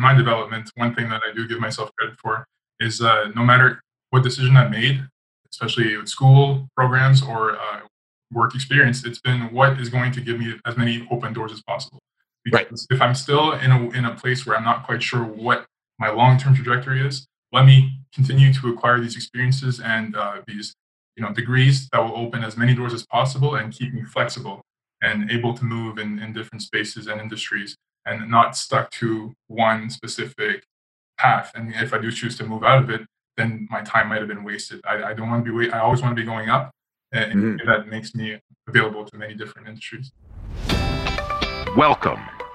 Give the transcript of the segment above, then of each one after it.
in my development, one thing that I do give myself credit for is uh, no matter what decision I made, especially with school programs or uh, work experience, it's been what is going to give me as many open doors as possible. Because right. if I'm still in a, in a place where I'm not quite sure what my long term trajectory is, let me continue to acquire these experiences and uh, these you know degrees that will open as many doors as possible and keep me flexible and able to move in, in different spaces and industries and not stuck to one specific path. And if I do choose to move out of it, then my time might have been wasted. I, I don't want to be wait. I always want to be going up, and mm-hmm. that makes me available to many different industries. Welcome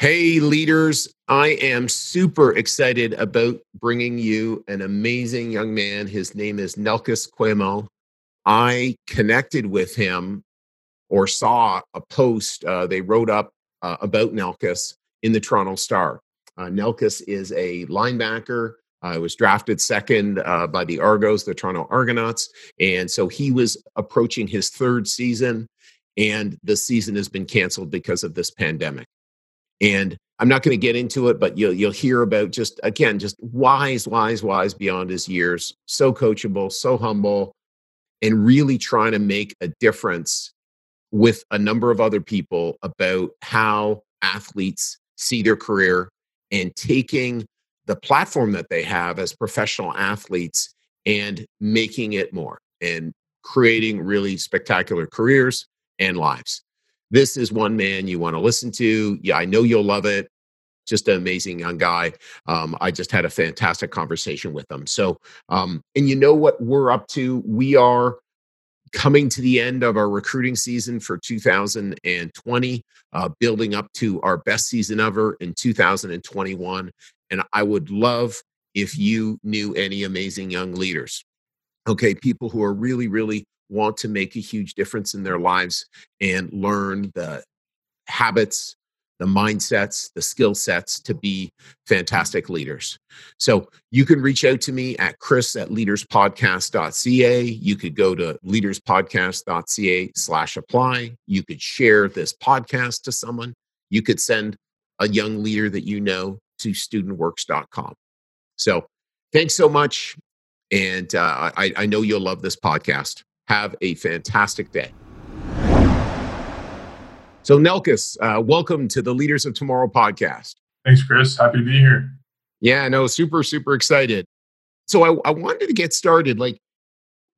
Hey, leaders, I am super excited about bringing you an amazing young man. His name is Nelkas Kwemo. I connected with him or saw a post uh, they wrote up uh, about Nelkas in the Toronto Star. Uh, Nelkas is a linebacker. I was drafted second uh, by the Argos, the Toronto Argonauts. And so he was approaching his third season, and the season has been canceled because of this pandemic. And I'm not going to get into it, but you'll you'll hear about just again, just wise, wise, wise beyond his years, so coachable, so humble, and really trying to make a difference with a number of other people about how athletes see their career and taking the platform that they have as professional athletes and making it more and creating really spectacular careers and lives this is one man you want to listen to. Yeah, I know you'll love it. Just an amazing young guy. Um, I just had a fantastic conversation with him. So, um, and you know what we're up to? We are coming to the end of our recruiting season for 2020, uh, building up to our best season ever in 2021. And I would love if you knew any amazing young leaders. Okay, people who are really, really want to make a huge difference in their lives and learn the habits, the mindsets, the skill sets to be fantastic leaders. So you can reach out to me at chris at leaderspodcast.ca. You could go to leaderspodcast.ca slash apply. You could share this podcast to someone. You could send a young leader that you know to studentworks.com. So thanks so much. And uh, I, I know you'll love this podcast. Have a fantastic day. So, Nelkas, uh, welcome to the Leaders of Tomorrow podcast. Thanks, Chris. Happy to be here. Yeah, no, super, super excited. So, I, I wanted to get started. Like,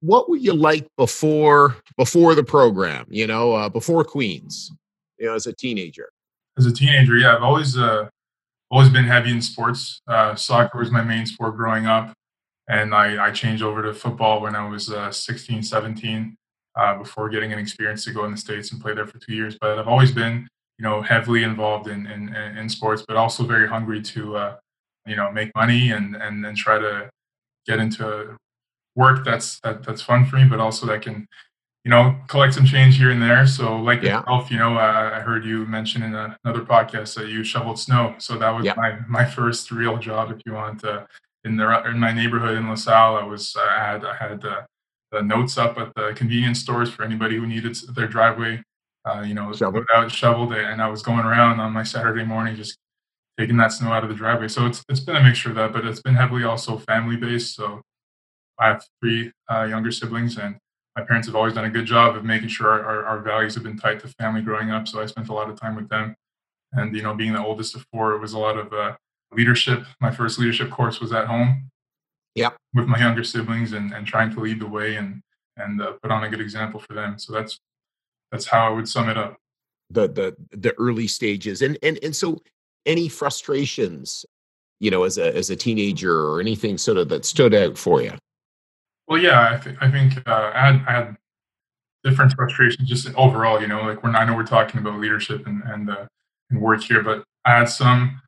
what were you like before before the program? You know, uh, before Queens. You know, as a teenager. As a teenager, yeah, I've always uh, always been heavy in sports. Uh, soccer was my main sport growing up and I, I changed over to football when I was uh, 16, 17, uh, before getting an experience to go in the states and play there for two years. But I've always been, you know, heavily involved in in, in sports, but also very hungry to, uh, you know, make money and and then try to get into work that's that, that's fun for me, but also that can, you know, collect some change here and there. So, like yeah. yourself, you know, I heard you mention in another podcast that you shoveled snow. So that was yeah. my my first real job, if you want. to in the in my neighborhood in LaSalle, I was I had I had the, the notes up at the convenience stores for anybody who needed their driveway. Uh, you know, shoveled out, shoveled it, and I was going around on my Saturday morning just taking that snow out of the driveway. So it's it's been a mixture of that, but it's been heavily also family based. So I have three uh, younger siblings, and my parents have always done a good job of making sure our, our, values have been tight to family growing up. So I spent a lot of time with them, and you know, being the oldest of four, it was a lot of uh, leadership. My first leadership course was at home. Yeah. With my younger siblings and, and trying to lead the way and and uh, put on a good example for them. So that's that's how I would sum it up. The the the early stages and and and so any frustrations, you know, as a as a teenager or anything sort of that stood out for you. Well, yeah, I, th- I think uh, I had I had different frustrations just overall. You know, like when I know we're talking about leadership and and uh, and work here, but I had some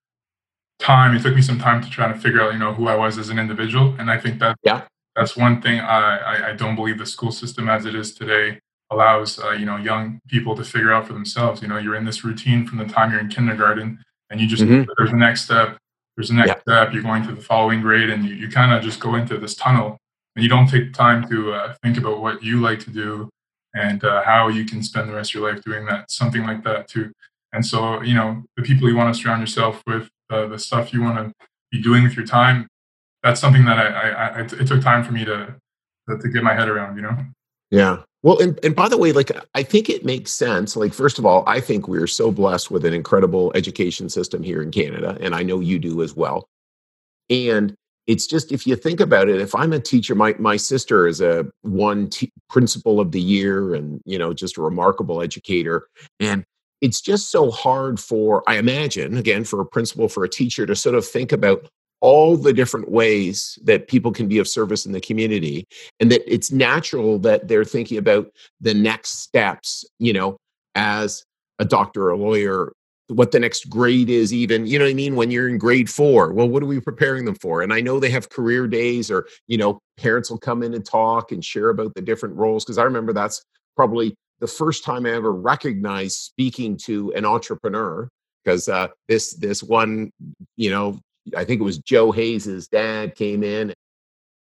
time. It took me some time to try to figure out, you know, who I was as an individual. And I think that yeah. that's one thing I, I, I don't believe the school system as it is today allows, uh, you know, young people to figure out for themselves. You know, you're in this routine from the time you're in kindergarten and you just, mm-hmm. there's the next step, there's the next yeah. step, you're going to the following grade and you, you kind of just go into this tunnel and you don't take time to uh, think about what you like to do and uh, how you can spend the rest of your life doing that, something like that too. And so, you know, the people you want to surround yourself with, uh, the stuff you want to be doing with your time, that's something that I, I, I, it took time for me to, to get my head around, you know? Yeah. Well, and, and by the way, like, I think it makes sense. Like, first of all, I think we're so blessed with an incredible education system here in Canada, and I know you do as well. And it's just if you think about it if i'm a teacher my my sister is a one t- principal of the year and you know just a remarkable educator and it's just so hard for i imagine again for a principal for a teacher to sort of think about all the different ways that people can be of service in the community and that it's natural that they're thinking about the next steps you know as a doctor or a lawyer what the next grade is even you know what i mean when you're in grade four well what are we preparing them for? And i know they have career days or you know parents will come in and talk and share about the different roles because i remember that's probably the first time i ever recognized speaking to an entrepreneur because uh, this this one you know i think it was joe hayes's dad came in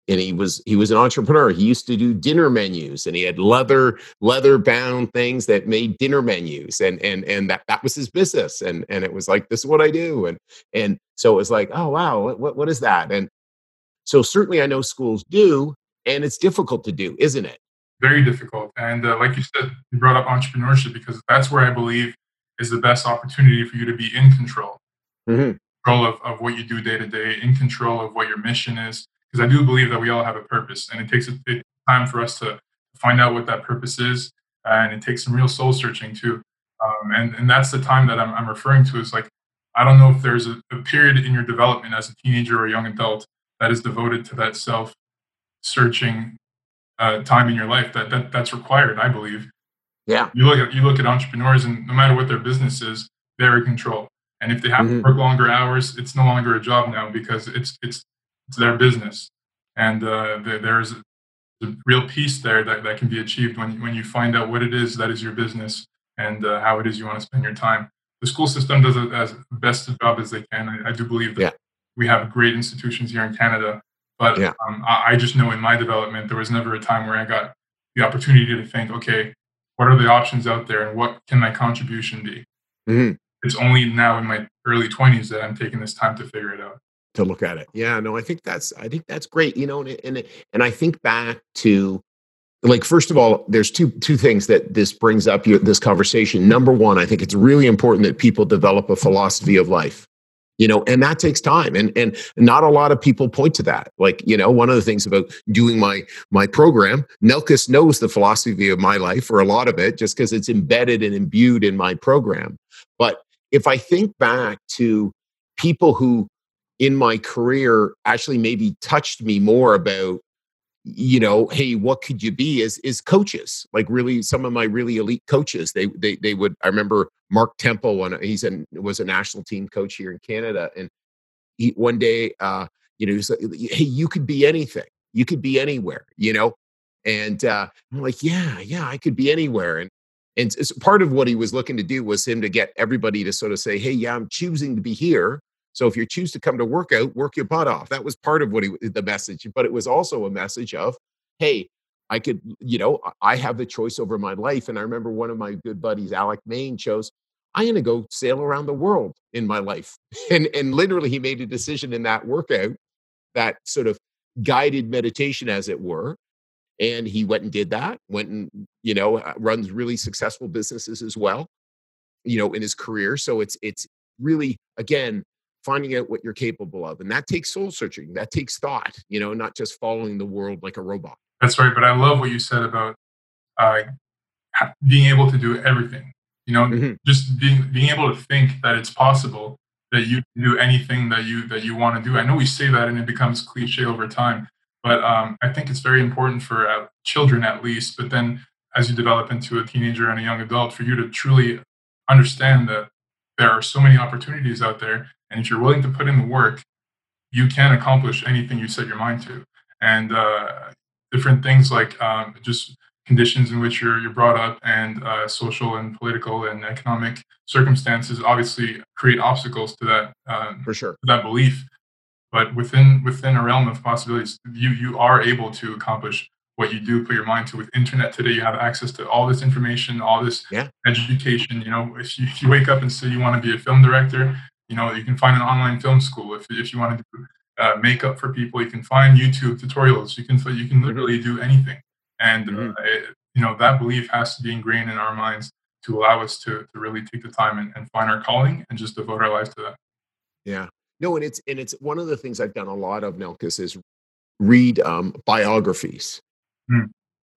and he was he was an entrepreneur. He used to do dinner menus and he had leather leather bound things that made dinner menus and and and that that was his business and and it was like this is what i do and and so it was like oh wow what what is that? And so certainly i know schools do and it's difficult to do isn't it very difficult and uh, like you said you brought up entrepreneurship because that's where i believe is the best opportunity for you to be in control mm-hmm. control of, of what you do day to day in control of what your mission is because I do believe that we all have a purpose, and it takes a time for us to find out what that purpose is, and it takes some real soul searching too. Um, and and that's the time that I'm, I'm referring to is like I don't know if there's a, a period in your development as a teenager or a young adult that is devoted to that self searching uh, time in your life that, that that's required. I believe. Yeah. You look at you look at entrepreneurs, and no matter what their business is, they're in control. And if they have mm-hmm. to work longer hours, it's no longer a job now because it's it's it's their business, and uh, there's a real peace there that, that can be achieved when when you find out what it is that is your business and uh, how it is you want to spend your time. The school system does it as best a job as they can. I, I do believe that yeah. we have great institutions here in Canada, but yeah. um, I, I just know in my development there was never a time where I got the opportunity to think, okay, what are the options out there and what can my contribution be? Mm-hmm. It's only now in my early 20s that I'm taking this time to figure it out to look at it. Yeah, no, I think that's I think that's great. You know, and and and I think back to like first of all, there's two two things that this brings up your, this conversation. Number one, I think it's really important that people develop a philosophy of life. You know, and that takes time, and and not a lot of people point to that. Like, you know, one of the things about doing my my program, Nelkas knows the philosophy of my life, or a lot of it, just because it's embedded and imbued in my program. But if I think back to people who in my career actually maybe touched me more about you know hey what could you be? is is coaches like really some of my really elite coaches. They they they would i remember mark temple when he's a was a national team coach here in canada and he one day uh you know he's like hey you could be anything. You could be anywhere you know? And uh i'm like yeah yeah i could be anywhere and and part of what he was looking to do was him to get everybody to sort of say hey yeah i'm choosing to be here so if you choose to come to workout, work your butt off. That was part of what he the message, but it was also a message of, hey, I could, you know, I have the choice over my life. And I remember one of my good buddies, Alec Main, chose, I'm going to go sail around the world in my life. And and literally he made a decision in that workout, that sort of guided meditation, as it were. And he went and did that, went and, you know, uh, runs really successful businesses as well, you know, in his career. So it's it's really, again, finding out what you're capable of. And that takes soul searching, that takes thought, you know, not just following the world like a robot. That's right. But I love what you said about uh, being able to do everything, you know, mm-hmm. just being, being able to think that it's possible that you can do anything that you that you want to do. I know we say that and it becomes cliche over time, but um, I think it's very important for uh, children at least. But then, as you develop into a teenager and a young adult, for you to truly understand that there are so many opportunities out there And if you're willing to put in the work, you can accomplish anything you set your mind to. And uh, different things like um, just conditions in which you're, you're brought up and uh, social and political and economic circumstances obviously create obstacles to that um, for sure to that belief but within within a realm of possibilities you you are able to accomplish what you do put your mind to with internet today you have access to all this information all this yeah. education you know if you, if you wake up and say you want to be a film director you know you can find an online film school. If, if you want to do uh, makeup for people you can find youtube tutorials. You can you can literally do anything. And mm-hmm. uh, it, you know that belief has to be ingrained in our minds to allow us to, to really take the time and, and find our calling and just devote our lives to that. Yeah. No and it's and it's one of the things i've done a lot of Nelkas is read um, biographies mm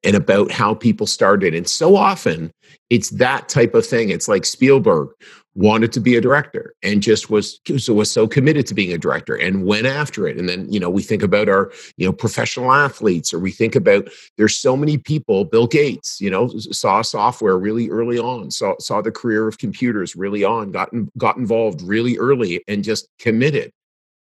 and about how people started. And so often it's that type of thing. It's like Spielberg wanted to be a director and just was so was so committed to being a director and went after it. And then, you know, we think about our, you know, professional athletes or we think about there's so many people, Bill Gates, you know, saw software really early on, saw saw the career of computers really on, got got involved really early and just committed.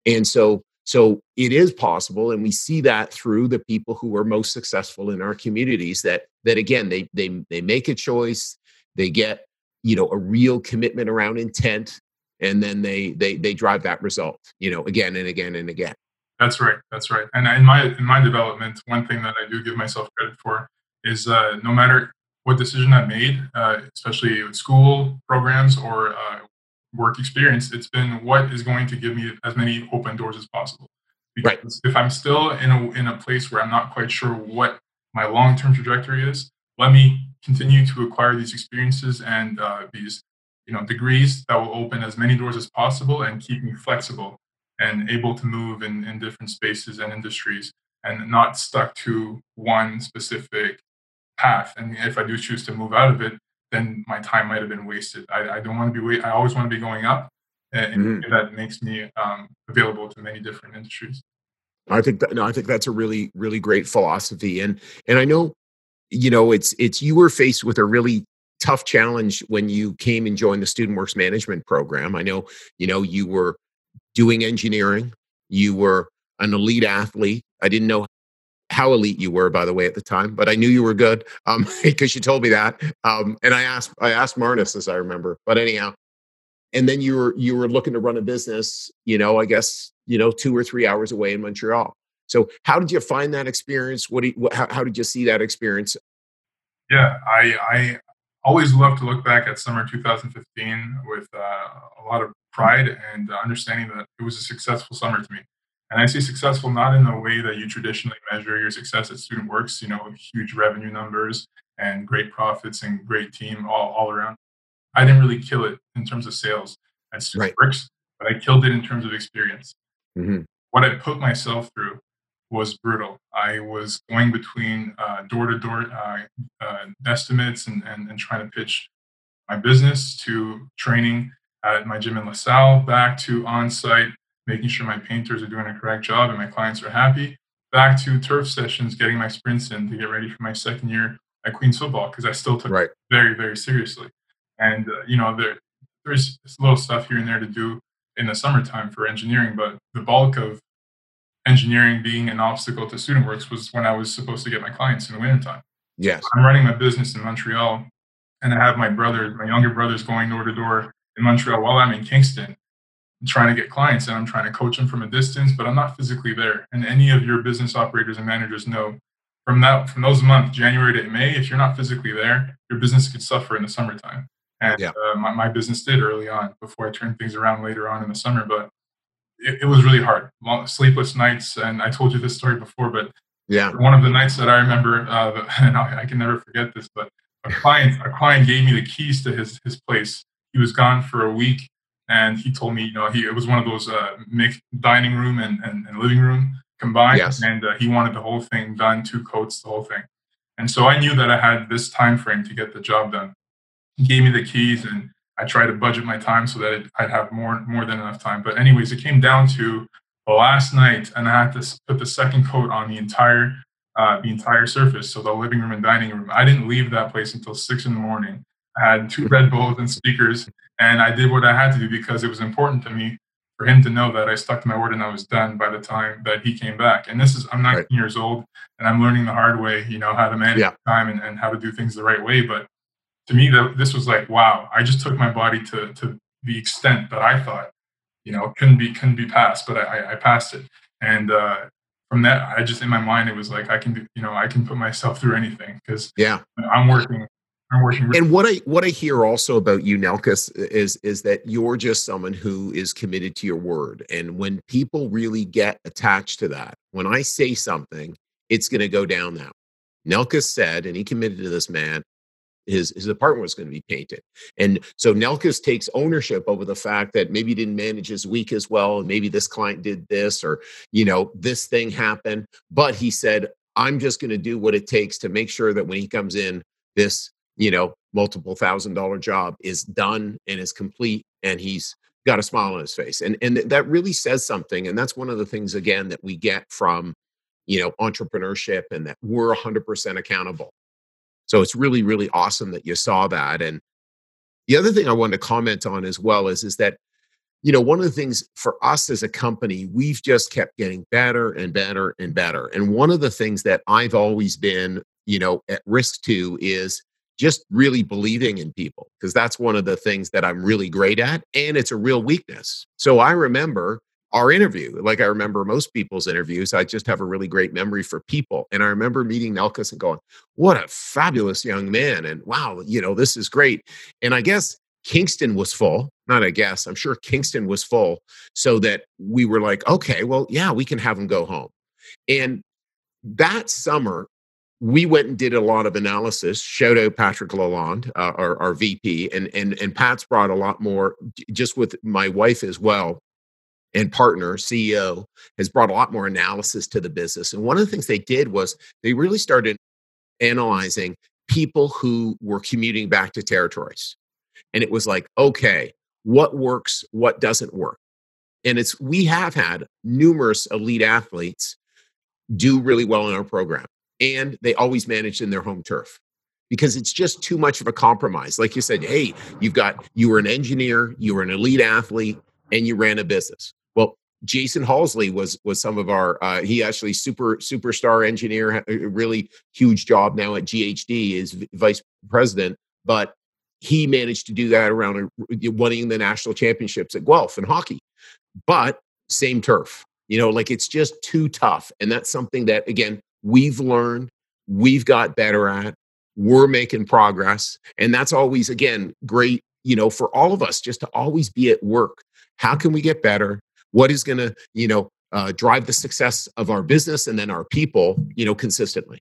And so so it is possible, and we see that through the people who are most successful in our communities. That that again, they they they make a choice, they get you know a real commitment around intent, and then they they they drive that result. You know, again and again and again. That's right. That's right. And in my in my development, one thing that I do give myself credit for is uh, no matter what decision I made, uh, especially with school programs or uh, work experience, it's been what is going to give me as many open doors as possible. Because right. if I'm still in a, in a place where I'm not quite sure what my long term trajectory is, let me continue to acquire these experiences and uh, these you know degrees that will open as many doors as possible and keep me flexible and able to move in, in different spaces and industries and not stuck to one specific path. And if I do choose to move out of it, then my time might have been wasted. I, I don't want to be wait. I always want to be going up, and, mm-hmm. that makes me um, available to many different industries. I think that no, I think that's a really really great philosophy, and and I know, you know, it's it's you were faced with a really tough challenge when you came and joined the Student Works Management program. I know, you know, you were doing engineering, you were an elite athlete. I didn't know how elite you were, by the way, at the time, but I knew you were good um, because you told me that. Um, and I asked, I asked Marnus, as I remember. But anyhow, and then you were you were looking to run a business, you know, I guess you know, two or three hours away in Montreal. So, how did you find that experience? What, you, what how, how did you see that experience? Yeah, I I always love to look back at summer 2015 with uh, a lot of pride and understanding that it was a successful summer to me. And I say successful not in the way that you traditionally measure your success at Student Works, you know, huge revenue numbers and great profits and great team all, all around. I didn't really kill it in terms of sales at Student right. Works, but I killed it in terms of experience. Mm-hmm. What I put myself through was brutal. I was going between door to door estimates and, and, and trying to pitch my business to training at my gym in LaSalle, back to on site making sure my painters are doing a correct job and my clients are happy, back to turf sessions, getting my sprints in to get ready for my second year at Queens football because I still took right. it very, very seriously. And, uh, you know, there, there's a little stuff here and there to do in the summertime for engineering, but the bulk of engineering being an obstacle to student works was when I was supposed to get my clients in the wintertime. Yes. I'm running my business in Montreal and I have my brother, my younger brothers going door to door in Montreal while I'm in Kingston trying to get clients and I'm trying to coach them from a distance, but I'm not physically there. And any of your business operators and managers know from that from those months, January to May, if you're not physically there, your business could suffer in the summertime. And yeah. uh, my, my business did early on before I turned things around later on in the summer. But it, it was really hard, Long, sleepless nights. And I told you this story before, but yeah, one of the nights that I remember, uh, and I, I can never forget this, but a client, a client gave me the keys to his his place. He was gone for a week and he told me, you know, he it was one of those uh, mixed dining room and, and, and living room combined, yes. and uh, he wanted the whole thing done, two coats, the whole thing. And so I knew that I had this time frame to get the job done. He gave me the keys, and I tried to budget my time so that I'd have more more than enough time. But anyways, it came down to the last night, and I had to put the second coat on the entire uh, the entire surface, so the living room and dining room. I didn't leave that place until six in the morning. I had two Red Bulls and speakers, and I did what I had to do because it was important to me for him to know that I stuck to my word and I was done by the time that he came back. And this is, I'm 19 right. years old and I'm learning the hard way, you know, how to manage yeah. time and, and how to do things the right way. But to me, that this was like, wow, I just took my body to, to the extent that I thought, you know, couldn't be, couldn't be passed, but I, I passed it. And, uh, from that, I just in my mind it was like I can do, you know, I can put myself through anything because yeah, I'm working I'm working. And what I what I hear also about you, Nelkas, is is that you're just someone who is committed to your word. And when people really get attached to that, when I say something, it's going to go down now. Nelkas said, and he committed to this man. His his apartment was going to be painted, and so Nelkas takes ownership over the fact that maybe he didn't manage his week as well, and maybe this client did this, or you know this thing happened. But he said, "I'm just going to do what it takes to make sure that when he comes in, this you know, multiple thousand dollar job is done and is complete and he's got a smile on his face. And and that really says something. And that's one of the things again that we get from, you know, entrepreneurship and that we're 100% accountable. So it's really really awesome that you saw that and the other thing I wanted to comment on as well is is that you know, one of the things for us as a company, we've just kept getting better and better and better. And one of the things that I've always been, you know, at risk to is just really believing in people because that's one of the things that I'm really great at and it's a real weakness. So I remember our interview, like I remember most people's interviews, I just have a really great memory for people. And I remember meeting Nelkas and going, what a fabulous young man. And wow, you know, this is great. And I guess Kingston was full. Not I guess, I'm sure Kingston was full. So that we were like, okay, well, yeah, we can have him go home. And that summer, we went and did a lot of analysis. Shout out Patrick Lalonde, uh, our, our VP, and and and Pat's brought a lot more. Just with my wife as well, and partner CEO has brought a lot more analysis to the business. And one of the things they did was they really started analyzing people who were commuting back to territories, and it was like, okay, what works, what doesn't work, and it's we have had numerous elite athletes do really well in our program and they always managed in their home turf because it's just too much of a compromise. Like you said, hey, you've got you were an engineer, you were an elite athlete, and you ran a business. Jason Halsley was was some of our. Uh, he actually super superstar engineer, a really huge job now at GHD, is vice president, but he managed to do that around winning the national championships at Guelph and hockey. But same turf, you know, like it's just too tough, and that's something that again we've learned, we've got better at, we're making progress. And that's always, again, great, you know, for all of us just to always be at work. How can we get better? What is going to, you know, uh, drive the success of our business and then our people, you know, consistently?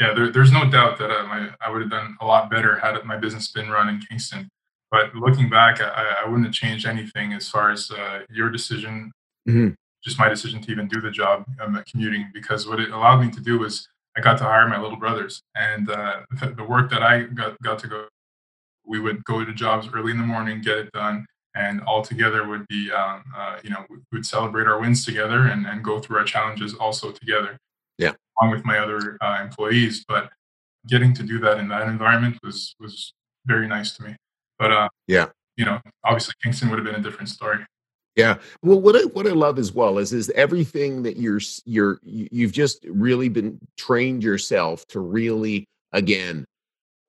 Yeah, there, there's no doubt that uh, my, I would have done a lot better had my business been run in Kingston. But looking back, I, I wouldn't have changed anything as far as uh, your decision mm-hmm just my decision to even do the job um, commuting because what it allowed me to do was I got to hire my little brothers and uh, the, the, work that I got, got to go, we would go to jobs early in the morning, get it done, and all together would be, um, uh, you know, would celebrate our wins together and, and go through our challenges also together. Yeah. Along with my other uh, employees, but getting to do that in that environment was was very nice to me. But uh, yeah, you know, obviously Kingston would have been a different story. Yeah. Well, what I what I love as well is is everything that you're you're you've just really been trained yourself to really again.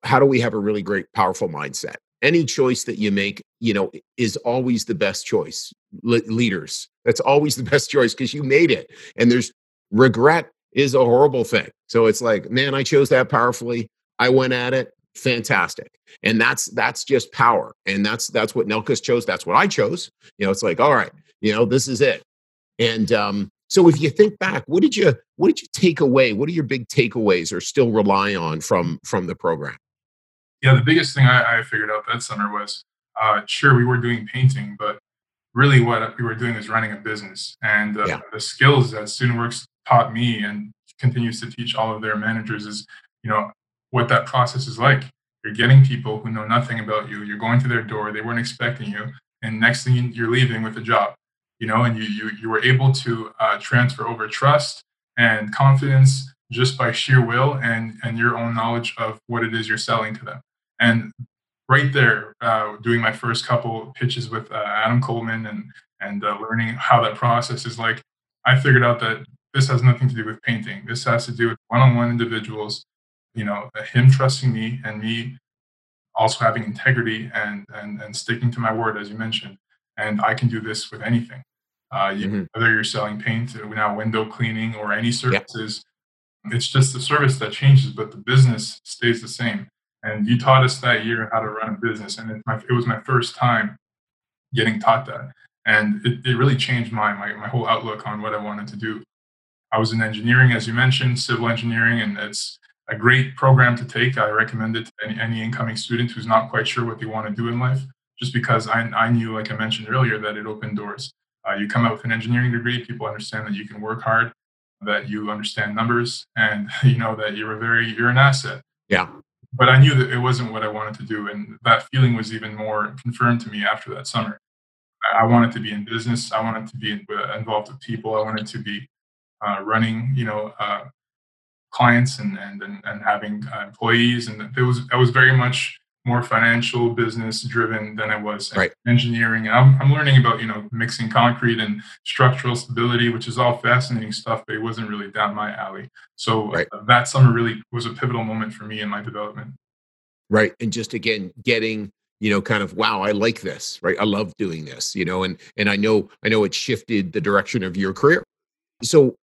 How do we have a really great, powerful mindset? Any choice that you make, you know, is always the best choice. Le- leaders, that's always the best choice because you made it. And there's regret is a horrible thing. So it's like, man, I chose that powerfully. I went at it fantastic and that's that's just power and that's that's what nelkas chose that's what i chose you know it's like all right you know this is it and um so if you think back what did you what did you take away what are your big takeaways or still rely on from from the program yeah the biggest thing i, I figured out that summer was uh sure we were doing painting but really what we were doing is running a business and uh, yeah. the skills that studentworks taught me and continues to teach all of their managers is you know what that process is like. You're getting people who know nothing about you. You're going to their door. They weren't expecting you, and next thing you're leaving with a job. You know, and you you you were able to uh, transfer over trust and confidence just by sheer will and and your own knowledge of what it is you're selling to them. And right there, uh, doing my first couple pitches with uh, Adam Coleman and and uh, learning how that process is like, I figured out that this has nothing to do with painting. This has to do with one-on-one individuals. You know, him trusting me and me also having integrity and and and sticking to my word, as you mentioned. And I can do this with anything. Uh, you, mm-hmm. Whether you're selling paint, now window cleaning, or any services, yeah. it's just the service that changes, but the business stays the same. And you taught us that year how to run a business, and it, my, it was my first time getting taught that, and it, it really changed my, my my whole outlook on what I wanted to do. I was in engineering, as you mentioned, civil engineering, and it's a great program to take. I recommend it to any, any incoming student who's not quite sure what they want to do in life, just because I, I knew, like I mentioned earlier, that it opened doors. Uh, you come out with an engineering degree, people understand that you can work hard, that you understand numbers, and you know that you're a very you're an asset. Yeah. But I knew that it wasn't what I wanted to do, and that feeling was even more confirmed to me after that summer. I wanted to be in business. I wanted to be involved with people. I wanted to be uh, running, you know, uh, clients and and and, and having uh, employees, and it was I was very much more financial business driven than I was right. engineering. And I'm, I'm learning about you know mixing concrete and structural stability, which is all fascinating stuff, but it wasn't really down my alley. So right. uh, that summer really was a pivotal moment for me in my development. Right, and just again getting you know kind of wow i like this right i love doing this you know and and i know i know it shifted the direction of your career so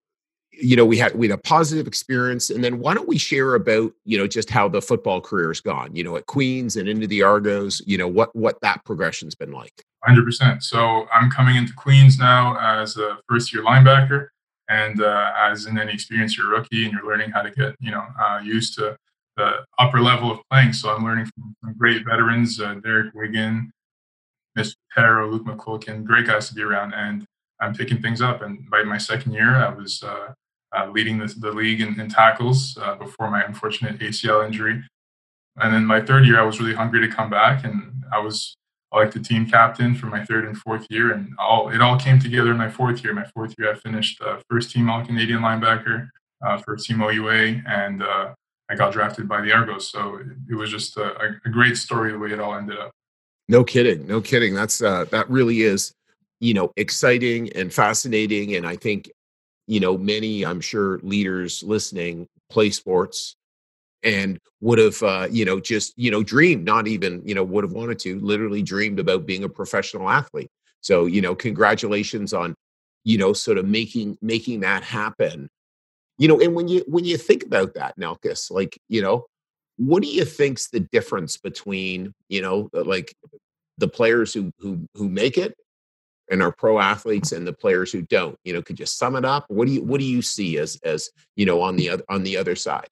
you know we had we had a positive experience and then why don't we share about you know just how the football career has gone you know at queens and into the argos you know what what that progression's been like? 100% so i'm coming into queens now as a first year linebacker and uh, as in any experience you're a rookie and you're learning how to get you know uh, used to the upper level of playing. So i'm learning from, from great veterans uh, derek wiggan mr Taro, luke mcculkin great guys to be around and I'm picking things up. And by my second year, I was uh, leading the, the, league in, in tackles uh, before my unfortunate ACL injury. And then my third year, I was really hungry to come back, and I was elected team captain for my third and fourth year, and all it all came together in my fourth year. My fourth year, I finished uh, first team All Canadian linebacker, uh, first team OUA, and uh, I got drafted by the Argos. So it, it was just a, a, great story the way it all ended up. No kidding, no kidding. That's uh, that really is you know exciting and fascinating and i think you know, many, I'm sure, leaders listening play sports and would have, uh, you know, just, you know, dreamed, not even, you know, would have wanted to, literally dreamed about being a professional athlete. So, you know, congratulations on, you know, sort of making making that happen. You know, and when you when you think about that, Nelkas, like, you know, what do you think's the difference between, you know, like the players who who who make it and our pro athletes and the players who don't you know could you sum it up? What do you what do you see as as you know on the other on the other side?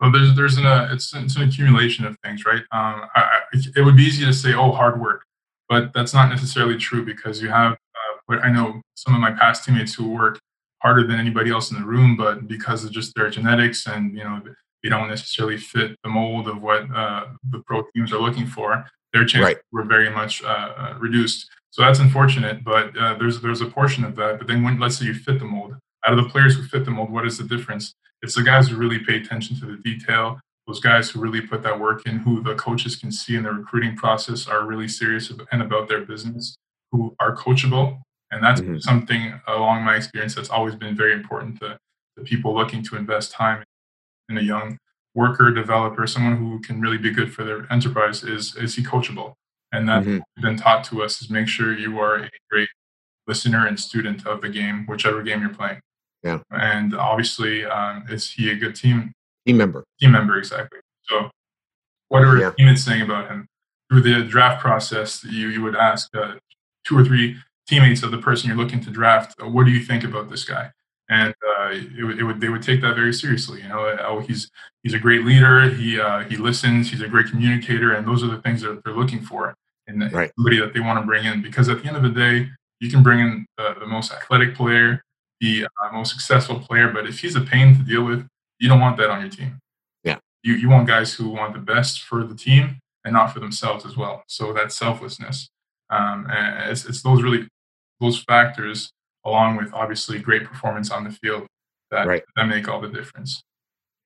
Well there's there's an uh, it's, it's an accumulation of things right? Um I, it would be easy to say oh hard work but that's not necessarily true because you have uh, i know some of my past teammates who work harder than anybody else in the room but because of just their genetics and you know they don't necessarily fit the mold of what uh, the pro teams are looking for their chances right. were very much uh, uh reduced so that's unfortunate, but uh, there's there's a portion of that. But then when let's say you fit the mold, out of the players who fit the mold, what is the difference? It's the guys who really pay attention to the detail. Those guys who really put that work in, who the coaches can see in the recruiting process are really serious and about their business, who are coachable, and that's mm-hmm. something along my experience that's always been very important to the people looking to invest time in a young worker, developer, someone who can really be good for their enterprise. Is is he coachable? And that's mm-hmm. been taught to us is make sure you are a great listener and student of the game, whichever game you're playing. Yeah. And obviously, um, is he a good team team member? Team member, exactly. So, whatever yeah. team is saying about him through the draft process, you you would ask uh, two or three teammates of the person you're looking to draft, uh, what do you think about this guy? And uh, it, it, would they would take that very seriously. You know, oh, he's he's a great leader. He uh, he listens. He's a great communicator, and those are the things that they're looking for in right. somebody that they want to bring in. Because at the end of the day, you can bring in the, the most athletic player, the uh, most successful player, but if he's a pain to deal with, you don't want that on your team. Yeah, you you want guys who want the best for the team and not for themselves as well. So that's selflessness. Um, and it's, it's those really those factors, along with obviously great performance on the field, that right. that make all the difference.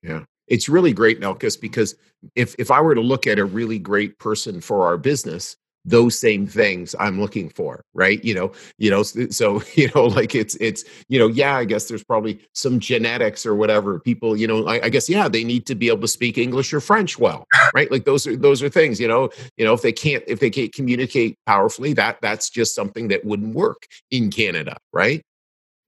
Yeah it's really great, Nelkas, because if if I were to look at a really great person for our business, those same things i'm looking for right? You know you know so you know like it's it's you know yeah i guess there's probably some genetics or whatever people you know I, I, guess yeah they need to be able to speak english or french well right? Like those are those are things you know you know if they can't if they can't communicate powerfully that that's just something that wouldn't work in canada right?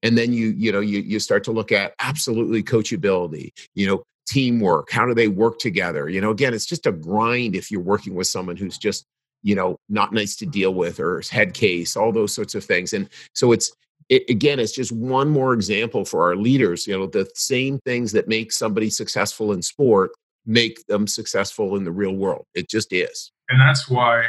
And then you you know you you start to look at absolutely coachability you know teamwork how do they work together? You know again it's just a grind if you're working with someone who's just you know not nice to deal with or head case all those sorts of things and so it's it, again it's just one more example for our leaders you know the same things that make somebody successful in sport make them successful in the real world it just is and that's why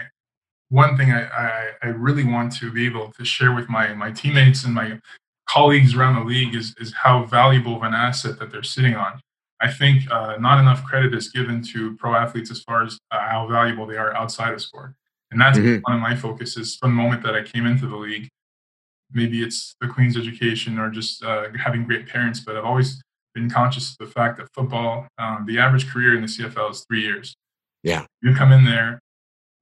one thing I, I, I really want to be able to share with my my teammates and my colleagues around the league is is how valuable of an asset that they're sitting on I think uh, not enough credit is given to pro athletes as far as uh, how valuable they are outside of sport. And that's mm-hmm. one of my focuses from the moment that I came into the league. Maybe it's the Queen's education or just uh, having great parents, but I've always been conscious of the fact that football, um, the average career in the CFL is three years. Yeah. You come in there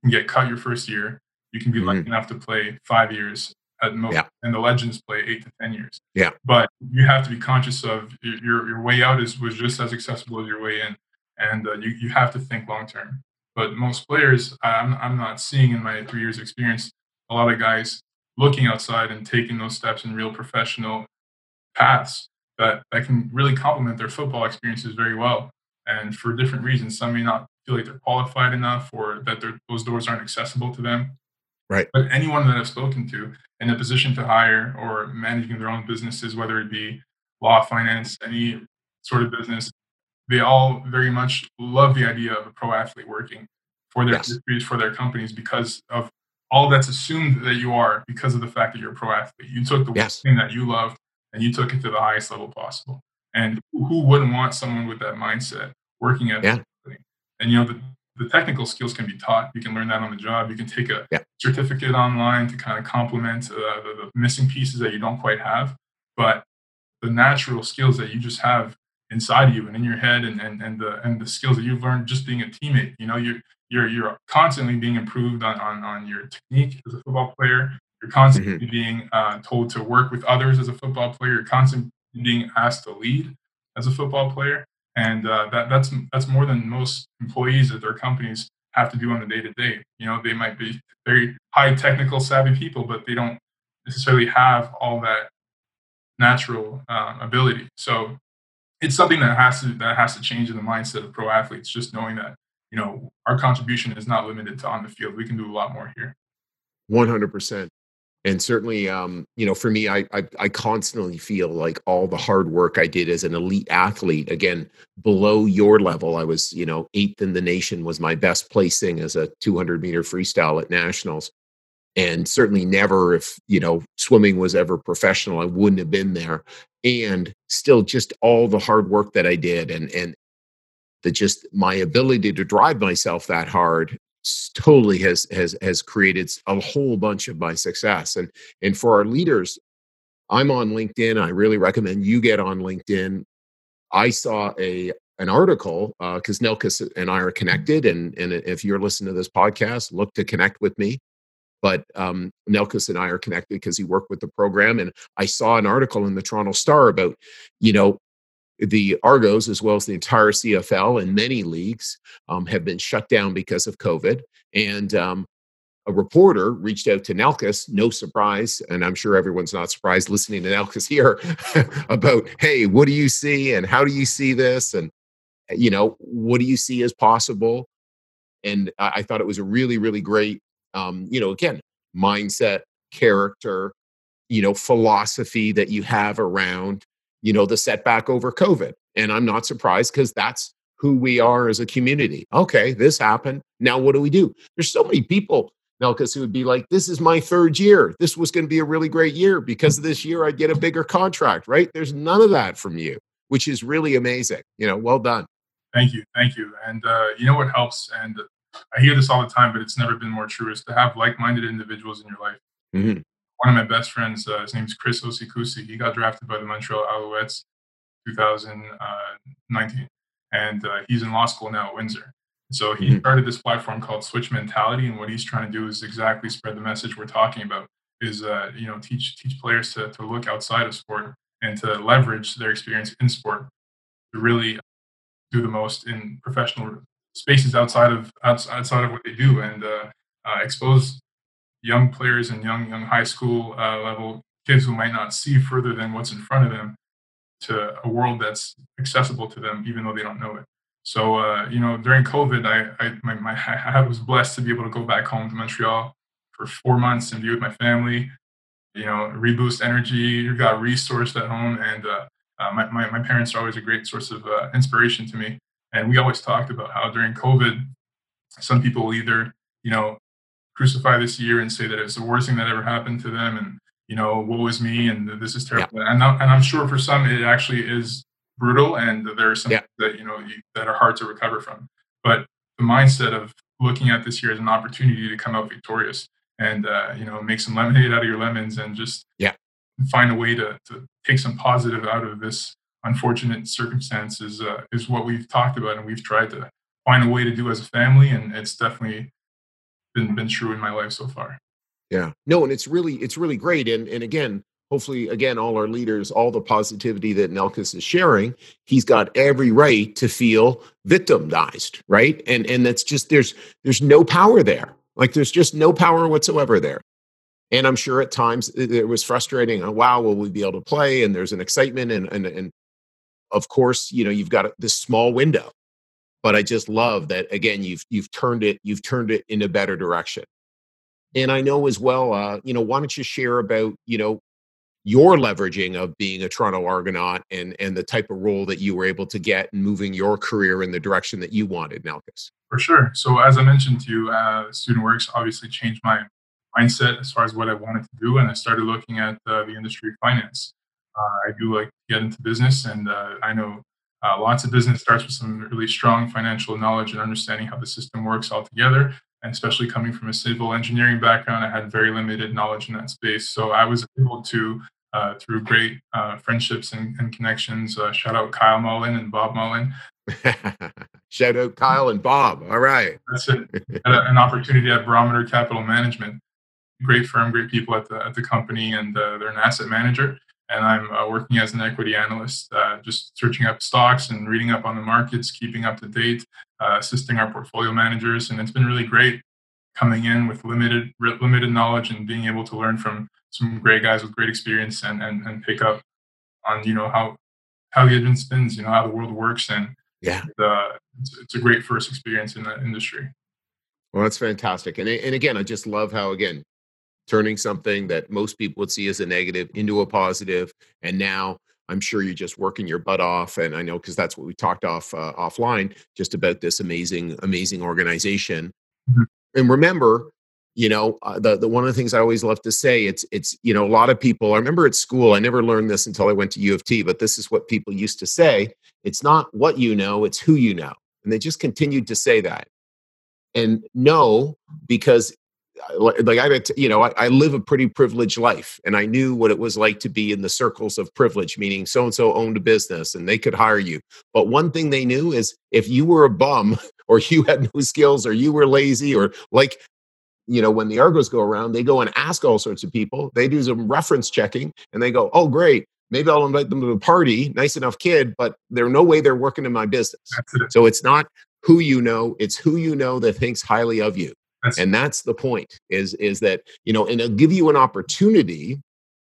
and get cut your first year. You can be mm-hmm. lucky enough to play five years at most, yeah. and the legends play eight to ten years. Yeah. But you have to be conscious of your your way out is was just as accessible as your way in, and uh, you you have to think long term. But most players, I'm, I'm not seeing in my three years experience a lot of guys looking outside and taking those steps in real professional paths that, that can really complement their football experiences very well. And for different reasons, some may not feel like they're qualified enough or that those doors aren't accessible to them. Right. But anyone that I've spoken to in a position to hire or managing their own businesses, whether it be law, finance, any sort of business, they all very much love the idea of a pro athlete working for their yes. for their companies because of all that's assumed that you are because of the fact that you're a pro athlete. You took the yes. thing that you loved and you took it to the highest level possible. And who wouldn't want someone with that mindset working at yeah. company? And you know the, the technical skills can be taught. You can learn that on the job. You can take a yeah. certificate online to kind of complement uh, the, the missing pieces that you don't quite have. But the natural skills that you just have inside of you and in your head and, and, and the and the skills that you've learned just being a teammate. You know, you're you're you're constantly being improved on on, on your technique as a football player. You're constantly mm-hmm. being uh, told to work with others as a football player. You're constantly being asked to lead as a football player, and uh, that that's that's more than most employees at their companies have to do on the day to day. You know, they might be very high technical savvy people, but they don't necessarily have all that natural uh, ability. So it's something that has to that has to change in the mindset of pro athletes. Just knowing that you know our contribution is not limited to on the field. We can do a lot more here. One hundred percent. And certainly, um, you know, for me, I, I I constantly feel like all the hard work I did as an elite athlete, again, below your level, I was, you know, eighth in the nation was my best placing as a 200 meter freestyle at nationals and certainly never if you know swimming was ever professional i wouldn't have been there and still just all the hard work that i did and and the just my ability to drive myself that hard totally has has has created a whole bunch of my success and and for our leaders i'm on linkedin i really recommend you get on linkedin. I saw a an article because uh, Nelkas and I are connected, and and if you're listening to this podcast, look to connect with me but um, Nelkas and I are connected because he worked with the program. And I saw an article in the Toronto Star about, you know, the Argos, as well as the entire CFL and many leagues, um, have been shut down because of COVID. And um, a reporter reached out to Nelkas, no surprise, and I'm sure everyone's not surprised listening to Nelkas here about, hey, what do you see and how do you see this? And, you know, what do you see as possible? And I thought it was a really, really great um, you know, again, mindset, character, you know, philosophy that you have around, you know, the setback over COVID. And I'm not surprised because that's who we are as a community. Okay, this happened. Now what do we do? There's so many people, Nelkas, who would be like, this is my third year. This was going to be a really great year. Because this year, I'd get a bigger contract, right? There's none of that from you, which is really amazing. You know, well done. Thank you. Thank you. And uh, you know what helps? And I hear this all the time, but it's never been more true, is to have like-minded individuals in your life. Mm-hmm. One of my best friends, uh, his name's Chris Osei-Kusi. He got drafted by the Montreal Alouettes 2019, and uh, he's in law school now at Windsor. So he mm-hmm. started this platform called Switch Mentality, and what he's trying to do is exactly spread the message we're talking about. Is uh, you know teach teach players to to look outside of sport and to leverage their experience in sport to really do the most in professional spaces outside of outside of what they do and uh, uh, expose young players and young young high school uh, level kids who might not see further than what's in front of them to a world that's accessible to them even though they don't know it. So uh, you know during covid I I, my, my, I was blessed to be able to go back home to montreal for four months and be with my family you know reboost energy got resourced at home and uh, uh, my, my, my, parents are always a great source of inspiration to me and we always talked about how during covid some people will either you know crucify this year and say that it's the worst thing that ever happened to them and you know woe is me and this is terrible yeah. and, and i'm sure for some it actually is brutal and there are some yeah. that you know that are hard to recover from but the mindset of looking at this year as an opportunity to come out victorious and uh, you know make some lemonade out of your lemons and just yeah find a way to, to take some positive out of this unfortunate circumstances uh, is what we've talked about and we've tried to find a way to do as a family and it's definitely been been true in my life so far. Yeah. No and it's really it's really great and and again hopefully again all our leaders all the positivity that nelkas is sharing he's got every right to feel victimized right? And and that's just there's there's no power there. Like there's just no power whatsoever there. And i'm sure at times it, was frustrating oh, wow will we be able to play? And there's an excitement and and, and of course you know you've got this small window but i just love that again you've you've turned it you've turned it in a better direction and i know as well uh, you know why don't you share about you know your leveraging of being a Toronto Argonaut and and the type of role that you were able to get and moving your career in the direction that you wanted, Nelkas. For sure. So as I mentioned to you, uh, Student Works obviously changed my mindset as far as what I wanted to do, and I started looking at uh, the industry finance. Uh, I do like to get into business, and uh, I know uh, lots of business starts with some really strong financial knowledge and understanding how the system works altogether. And especially coming from a civil engineering background, I had very limited knowledge in that space. So I was able to uh, through great uh, friendships and, and connections. Uh, shout out Kyle Mullen and Bob Mullen. shout out Kyle and Bob. All right. That's it. an opportunity at Barometer Capital Management. Great firm, great people at the, at the company, and uh, they're an asset manager. And I'm uh, working as an equity analyst, uh, just searching up stocks and reading up on the markets, keeping up to date, assisting our portfolio managers. And it's been really great coming in with limited limited knowledge and being able to learn from some great guys with great experience and and, and pick up on you know how how the engine spins, you know how the world works, and yeah, the, it's, it's a great first experience in that industry. Well, that's fantastic, and and again, I just love how again turning something that most people would see as a negative into a positive, and now I'm sure you're just working your butt off, and I know because that's what we talked off uh, offline, just about this amazing, amazing organization. Mm-hmm. And remember, you know uh, the, the one of the things i always love to say it's it's you know a lot of people i remember at school i never learned this until i went to u of t but this is what people used to say it's not what you know it's who you know and they just continued to say that and no because like i you know I, I live a pretty privileged life and i knew what it was like to be in the circles of privilege meaning so and so owned a business and they could hire you but one thing they knew is if you were a bum or you had no skills or you were lazy or like you know, when the Argos go around, they go and ask all sorts of people. They do some reference checking and they go, oh, great. Maybe I'll invite them to the party. Nice enough kid, but there's no way they're working in my business. So it's not who you know, it's who you know that thinks highly of you. That's and that's the point is, is that, you know, and it'll give you an opportunity,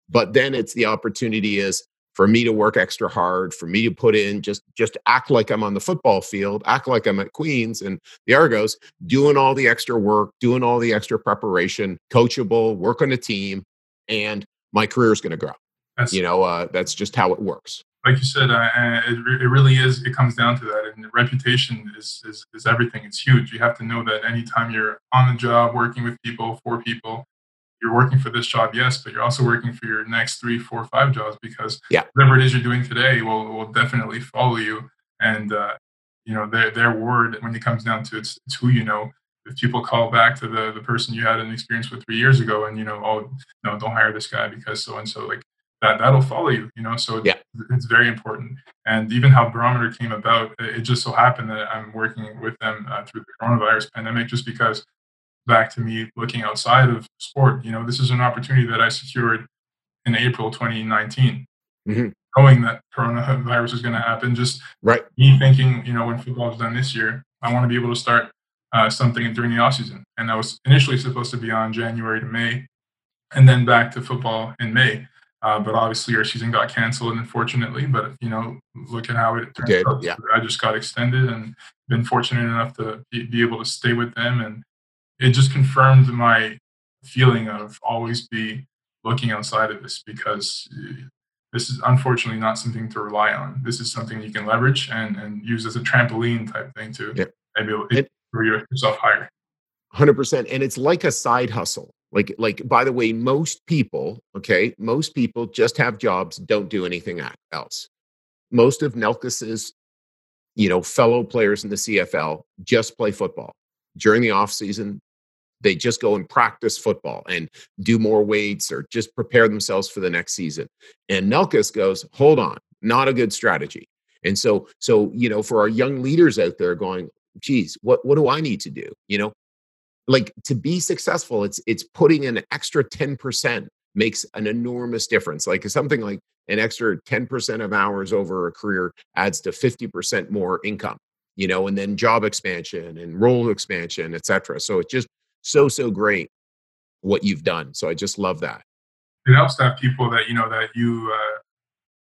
but then it's the opportunity is for me to work extra hard, for me to put in just just act like I'm on the football field, act like I'm at Queens and the Argos, doing all the extra work, doing all the extra preparation, coachable, work on a team, and my career is going to grow. That's, you know, uh, that's just how it works. Like you said, uh, it, it really is. It comes down to that, and reputation is, is is everything. It's huge. You have to know that anytime you're on the job, working with people, for people, you're working for this job, yes, but you're also working for your next three, four, five jobs because yeah. whatever it is you're doing today will will definitely follow you. And uh, you know their their word when it comes down to it's, it's who you know. If people call back to the the person you had an experience with three years ago, and you know, oh no, don't hire this guy because so and so, like that that'll follow you. You know, so yeah. it's very important. And even how Barometer came about, it just so happened that I'm working with them uh, through the coronavirus pandemic, just because back to me looking outside of sport. You know, this is an opportunity that I secured in April 2019. Mm-hmm. Knowing that coronavirus is going to happen, just right. me thinking, you know, when football is done this year, I want to be able to start uh, something during the off season. And I was initially supposed to be on January to May, and then back to football in May. Uh, but obviously, our season got canceled, unfortunately. But you know, look at how it turned out. Yeah. I just got extended, and been fortunate enough to be, able to stay with them, and it just confirmed my feeling of always be looking outside of this because uh, this is unfortunately not something to rely on. This is something you can leverage and, and use as a trampoline type thing to yep. maybe it, yourself higher. 100% and it's like a side hustle like like by the way most people okay most people just have jobs don't do anything else. Most of nelkas's you know fellow players in the cfl just play football. During the off season they just go and practice football and do more weights or just prepare themselves for the next season. And nelkas goes hold on not a good strategy. And so so you know for our young leaders out there going geez what what do i need to do? You know like to be successful it's it's putting an extra 10% makes an enormous difference like something like an extra 10% of hours over a career adds to 50% more income you know and then job expansion and role expansion etc so it's just so so great what you've done. So i just love that. It helps to have people that you know that you uh,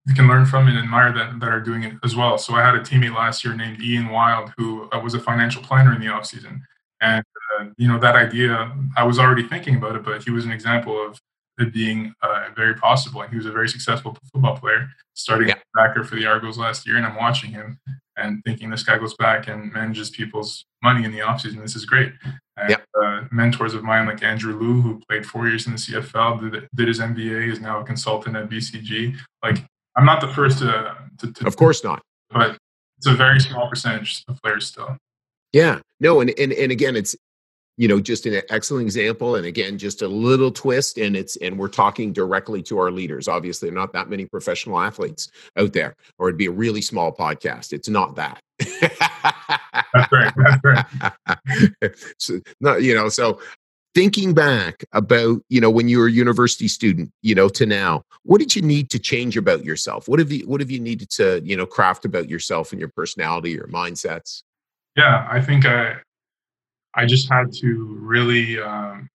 you can learn from and admire that that are doing it as well. So i had a teammate last year named ian wild who uh, was a financial planner in the off season and uh, you know that idea, I was already thinking about it, but he was an example of it being uh, very possible. And he was a very successful football player, starting yeah. backer for the Argos last year. And I'm watching him and thinking this guy goes back and manages people's money in the offseason. This is great. And, yeah. uh, mentors of mine like Andrew Lue, who played four years in the CFL, did, did his MBA, is now a consultant at BCG. Like, I'm not the first to, to, to of course not, but it's a very small percentage of players still. Yeah, no, and and and again, it's you know just an excellent example, and again, just a little twist, and it's and we're talking directly to our leaders. Obviously, not that many professional athletes out there, or it'd be a really small podcast. It's not that. that's right. That's right. so, not you know, so thinking back about you know when you were a university student you know to now what did you need to change about yourself what have you what have you needed to you know craft about yourself and your personality your mindsets yeah, I think I I just had to really um,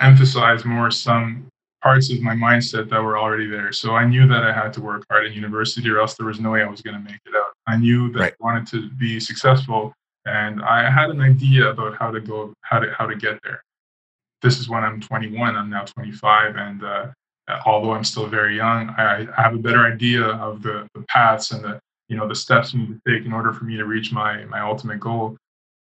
emphasize more some parts of my mindset that were already there. So I knew that I had to work hard in university, or else there was no way I was going to make it out. I knew that right. I wanted to be successful, and I had an idea about how to go, how to how to get there. This is when I'm 21. I'm now 25, and uh, although I'm still very young, I, I have a better idea of the, the paths and the you know the steps I need to take in order for me to reach my my ultimate goal.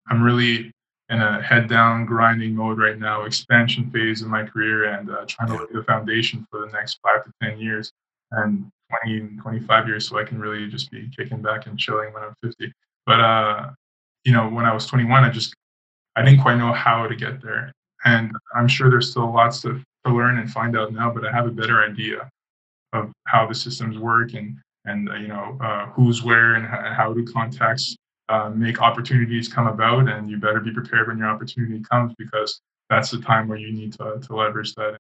I'm really in a head down grinding mode right now, expansion phase of my career, and uh, trying to lay the foundation for the next five to ten years and 20 and 25 years, so I can really just be kicking back and chilling when I'm 50. But uh, you know, when I was 21, I just I didn't quite know how to get there, and I'm sure there's still lots to, to learn and find out now. But I have a better idea of how the systems work and and uh, you know uh, who's where and how do contacts uh, make opportunities come about and you better be prepared when your opportunity comes because that's the time where you need to, to leverage that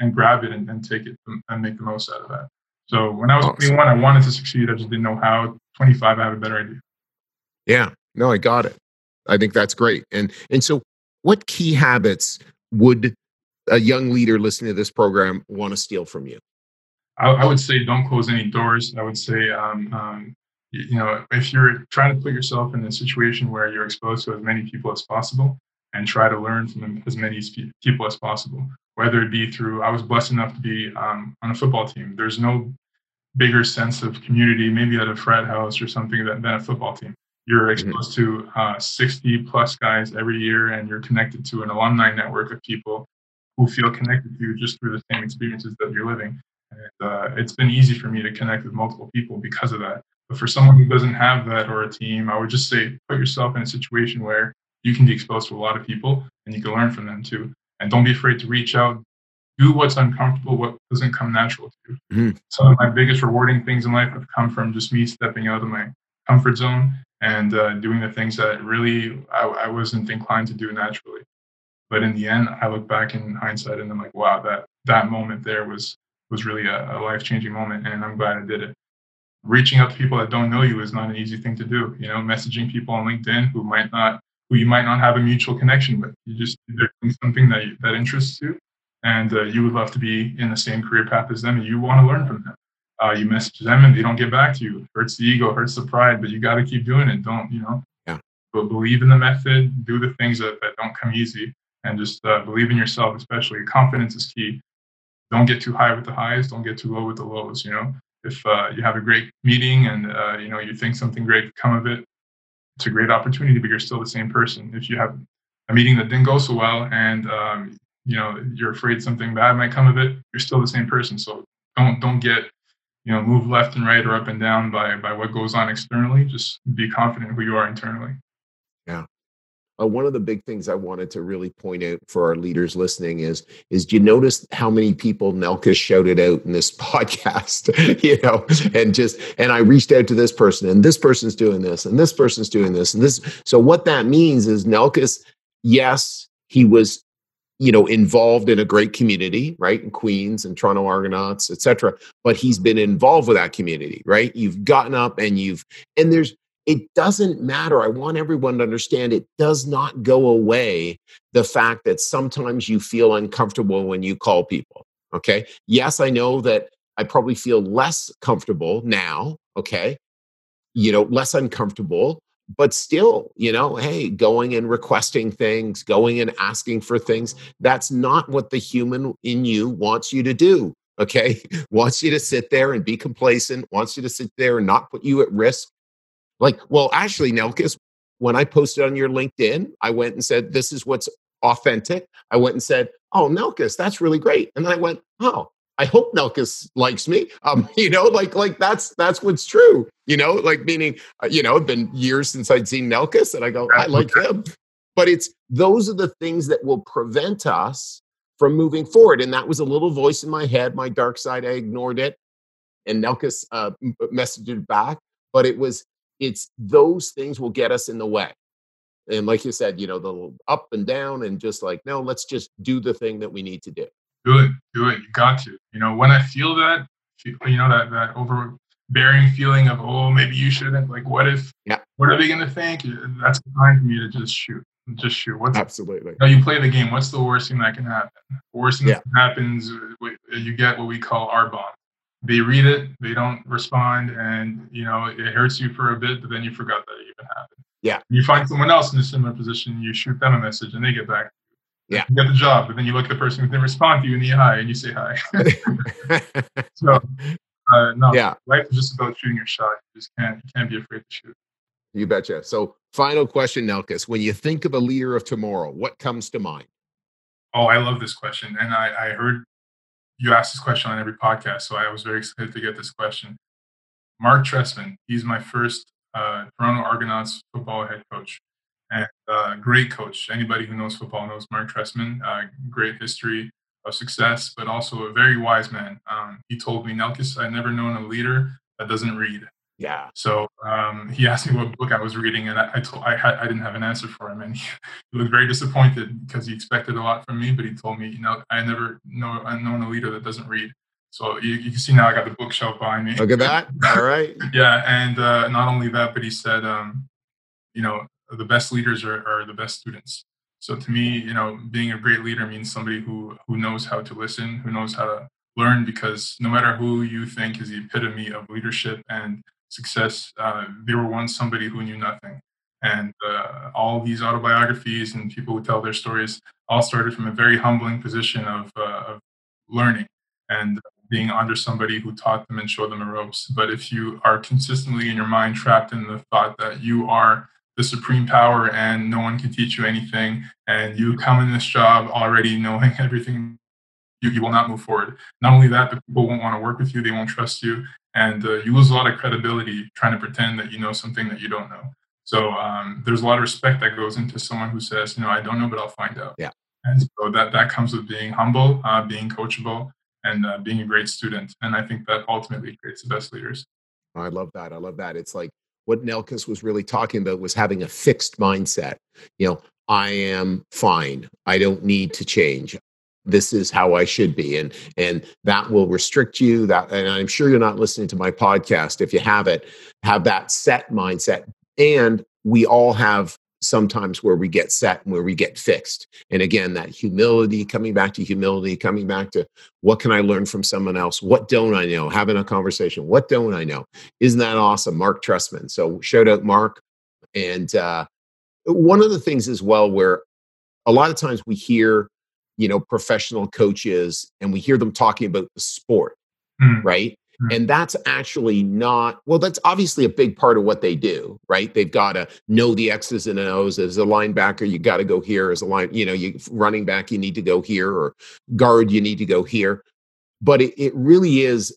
and grab it and, and take it and make the most out of that. So when i was awesome. 21 i wanted to succeed. I just didn't know how. 25 i have a better idea. Yeah. No i got it. I think that's great. And and so what key habits would a young leader listening to this program want to steal from you I, I, would say don't close any doors. I would say, um, um, you, know, if you're trying to put yourself in a situation where you're exposed to as many people as possible and try to learn from as many people as possible, whether it be through, I was blessed enough to be um, on a football team. There's no bigger sense of community, maybe at a frat house or something, than, than a football team. You're mm-hmm. exposed to uh, 60 plus guys every year, and you're connected to an alumni network of people who feel connected to you just through the same experiences that you're living. And, uh, it's been easy for me to connect with multiple people because of that. But for someone who doesn't have that or a team, I would just say put yourself in a situation where you can be exposed to a lot of people and you can learn from them too. And don't be afraid to reach out. do what's uncomfortable, what doesn't come natural to you. Mm-hmm. Some of my biggest rewarding things in life have come from just me stepping out of my comfort zone and uh, doing the things that really I, I, wasn't inclined to do naturally. But in the end, I look back in hindsight and I'm like, wow, that that moment there was was really a, a life changing moment, and I'm glad I did it. Reaching out to people that don't know you is not an easy thing to do. You know, messaging people on LinkedIn who might not who you might not have a mutual connection with. You just they're doing something that that interests you, and uh, you would love to be in the same career path as them, and you want to learn from them. Uh, you message them and they don't get back to you. It hurts the ego, hurts the pride, but you got to keep doing it. Don't you know? Yeah. But believe in the method. Do the things that, that don't come easy, and just uh, believe in yourself. Especially confidence is key. Don't get too high with the highs. Don't get too low with the lows. You know, if uh, you have a great meeting and uh, you know you think something great could come of it, it's a great opportunity. But you're still the same person. If you have a meeting that didn't go so well and um, you know you're afraid something bad might come of it, you're still the same person. So don't don't get you know move left and right or up and down by by what goes on externally. Just be confident who you are internally. Yeah. Uh, one of the big things I wanted to really point out for our leaders listening is is do you notice how many people Nelkas shouted out in this podcast? you know, and just and I reached out to this person and this person's doing this and this person's doing this and this. So what that means is Nelkas, yes, he was you know involved in a great community right in queens and toronto argonauts etc but he's been involved with that community right you've gotten up and you've and there's it doesn't matter i want everyone to understand it does not go away the fact that sometimes you feel uncomfortable when you call people okay yes i know that i probably feel less comfortable now okay you know less uncomfortable but still, you know, hey, going and requesting things, going and asking for things, that's not what the human in you wants you to do. Okay. wants you to sit there and be complacent, wants you to sit there and not put you at risk. Like, well, actually, Nelkas, when I posted on your LinkedIn, I went and said, this is what's authentic. I went and said, oh, Nelkas, that's really great. And then I went, oh, I hope Nelkas likes me. Um, you know, like like that's that's what's true. You know, like meaning, uh, you know, it's been years since I'd seen Nelkas, and I go, I like him. But it's those are the things that will prevent us from moving forward. And that was a little voice in my head, my dark side. I ignored it, and Nelkas uh, messaged it back. But it was it's those things will get us in the way. And like you said, you know, the up and down, and just like no, let's just do the thing that we need to do do it, do it. You got to. You know, when I feel that, you know, that that overbearing feeling of, oh, maybe you shouldn't. Like, what if? Yeah. What are they going to think? That's the time for me to just shoot. Just shoot. What's absolutely? You, know, you play the game. What's the worst thing that can happen? The worst thing yeah. that happens, uh, you get what we call bomb. They read it, they don't respond, and you know it hurts you for a bit, but then you forgot that it even happened. Yeah. You find someone else in a similar position, you shoot them a message, and they get back yeah. You get the job, but then you look at the person who didn't respond to you and you hi and you say hi. so uh, no, yeah. life is just about shooting your shot. You just can't you can't be afraid to shoot. You betcha. So final question, Nelkas. When you think of a leader of tomorrow, what comes to mind? Oh, I love this question. And I, I heard you ask this question on every podcast. So I was very excited to get this question. Marc Trestman, he's my first uh, Toronto Argonauts football head coach and uh, great coach. Anybody who knows football knows Marc Trestman. Uh, great history of success, but also a very wise man. Um, he told me, Nelkas, I've never known a leader that doesn't read. Yeah. So um, he asked me what book I was reading, and I, I told I, had, I didn't have an answer for him, and he, he, looked very disappointed because he expected a lot from me. But he told me, you know, I never know I've known a leader that doesn't read. So you, you, can see now I got the bookshelf behind me. Look at that. All right. yeah, and uh, not only that, but he said, um, you know, the best leaders are, are the best students. So to me, you know, being a great leader means somebody who who knows how to listen, who knows how to learn. Because no matter who you think is the epitome of leadership and success, uh, they were once somebody who knew nothing. And uh, all these autobiographies and people who tell their stories all started from a very humbling position of, uh, of learning and being under somebody who taught them and showed them the ropes. But if you are consistently in your mind trapped in the thought that you are the supreme power and no one can teach you anything and you come in this job already knowing everything you, you will not move forward not only that but people won't want to work with you they won't trust you and uh, you lose a lot of credibility trying to pretend that you know something that you don't know so um, there's a lot of respect that goes into someone who says you know i don't know but i'll find out yeah And so that, that comes with being humble, uh, being coachable, and uh, being a great student. And I think that ultimately creates the best leaders. I love that. I love that. It's like what Nelkas was really talking about was having a fixed mindset. You know, I am fine. I don't need to change. This is how I should be. And and that will restrict you. That and I'm sure you're not listening to my podcast. If you have it, have that set mindset. And we all have sometimes where we get set and where we get fixed. And again, that humility, coming back to humility, coming back to what can I learn from someone else? What don't I know? Having a conversation. What don't I know? Isn't that awesome? Marc Trestman. So shout out Marc. And uh, one of the things as well where a lot of times we hear, you know, professional coaches and we hear them talking about the sport, mm. right? Mm. And that's actually not, well, that's obviously a big part of what they do, right? They've got to know the X's and O's. As a linebacker, you got to go here. As a line, you know, you running back, you need to go here, or guard, you need to go here. But it, it really is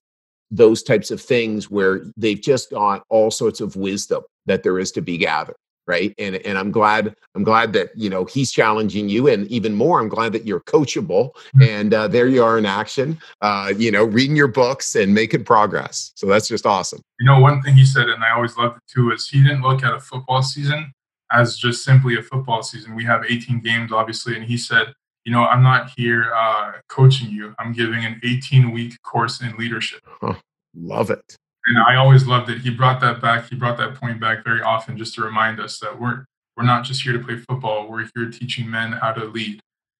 those types of things where they've just got all sorts of wisdom that there is to be gathered right? And and i'm glad i'm glad that you know he's challenging you and even more i'm glad that you're coachable mm-hmm. and uh, there you are in action uh, you know reading your books and making progress. So that's just awesome. You know one thing he said and i always loved it too is he didn't look at a football season as just simply a football season. We have 18 games obviously and he said you know i'm not here uh, coaching you. I'm giving an 18 week course in leadership. Huh, love it and I always loved it. He brought that back. He brought that point back very often, just to remind us that we're we're not just here to play football. We're here teaching men how to lead.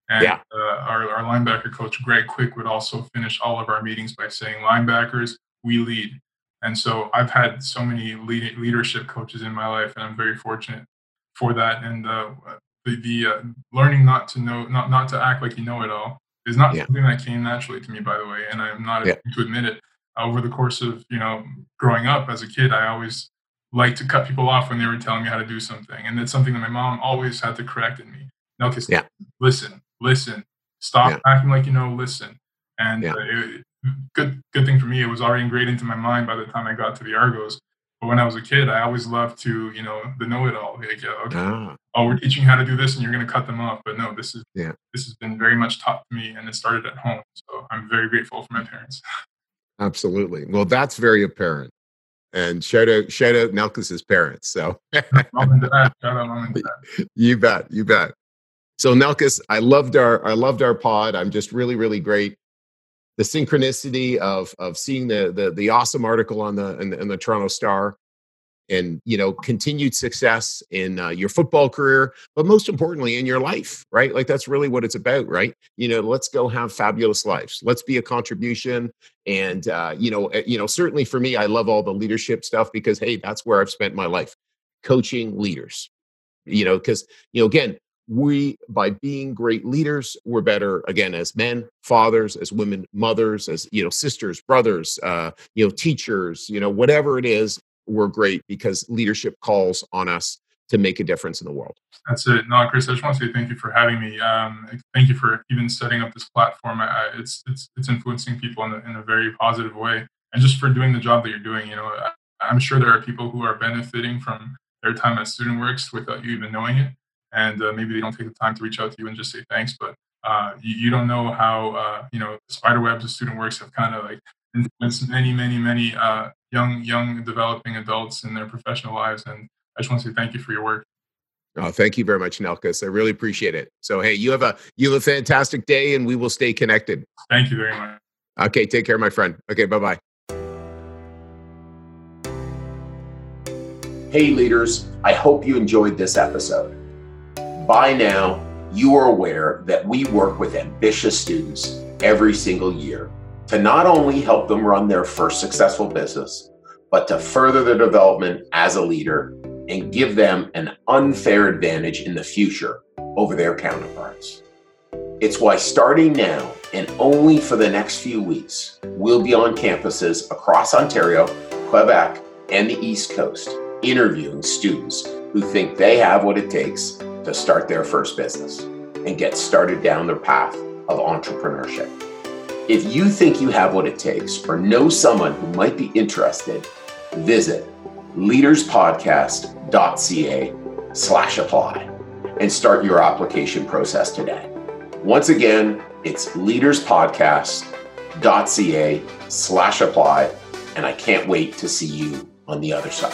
And yeah. uh, our, our linebacker coach, Greg Quick, would also finish all of our meetings by saying, "Linebackers, we lead." And so I've had so many lead, leadership coaches in my life, and I'm very fortunate for that. And uh, the, the uh, learning not to know, not not to act like you know it all, is not yeah. something that came naturally to me, by the way. And I'm not yeah. to admit it over the course of you know growing up as a kid, I always liked to cut people off when they were telling me how to do something, and it's something that my mom always had to correct in me. No, okay, yeah. listen, listen, stop yeah. acting like you know, listen. And yeah. it, good good thing for me, it was already ingrained into my mind by the time I got to the Argos. But when I was a kid, I always loved to, you know, the know-it-all. Like, yeah, okay, ah. oh, we're teaching you how to do this, and you're going to cut them off. But no, this is yeah. this has been very much taught to me, and it started at home. So I'm very grateful for my parents. Absolutely. Well, that's very apparent. And shout out, shout out Nelkas's parents. So you bet, you bet. So Nelkas, I loved our I loved our pod. I'm just really, really great. The synchronicity of of seeing the the the awesome article on the in the, in the Toronto Star and you know continued success in uh, your football career but most importantly in your life right? Like that's really what it's about right? You know let's go have fabulous lives. Let's be a contribution and uh, you know eh, you know certainly for me i love all the leadership stuff because hey that's where i've spent my life. Coaching leaders you know because you know again we by being great leaders we're better again as men fathers as women mothers as you know sisters brothers uh you know teachers you know whatever it is were great because leadership calls on us to make a difference in the world. That's it. No, Chris, I just want to say thank you for having me. Um, thank you for even setting up this platform. I, it's, it's, it's influencing people in a, in a very positive way. And just for doing the job that you're doing, you know, I, I'm sure there are people who are benefiting from their time at StudentWorks without you even knowing it. And uh, maybe they don't take the time to reach out to you and just say thanks, but uh, you, you, don't know how, uh, you know, spider webs of StudentWorks have kind of like influenced many, many, many uh, young young developing adults in their professional lives. And I just want to say thank you for your work. Oh, thank you very much, Nelkas. I really appreciate it. So, hey, you have a you have a fantastic day, and we will stay connected. Thank you very much. Okay, take care, my friend. Okay, bye bye. Hey, leaders, I hope you enjoyed this episode. By now, you are aware that we work with ambitious students every single year to not only help them run their first successful business, but to further their development as a leader and give them an unfair advantage in the future over their counterparts. It's why starting now and only for the next few weeks, we'll be on campuses across Ontario, Quebec, and the East Coast interviewing students who think they have what it takes to start their first business and get started down their path of entrepreneurship. If you think you have what it takes or know someone who might be interested, visit leaderspodcast.ca slash apply and start your application process today. Once again, it's leaderspodcast.ca slash apply, and I can't wait to see you on the other side.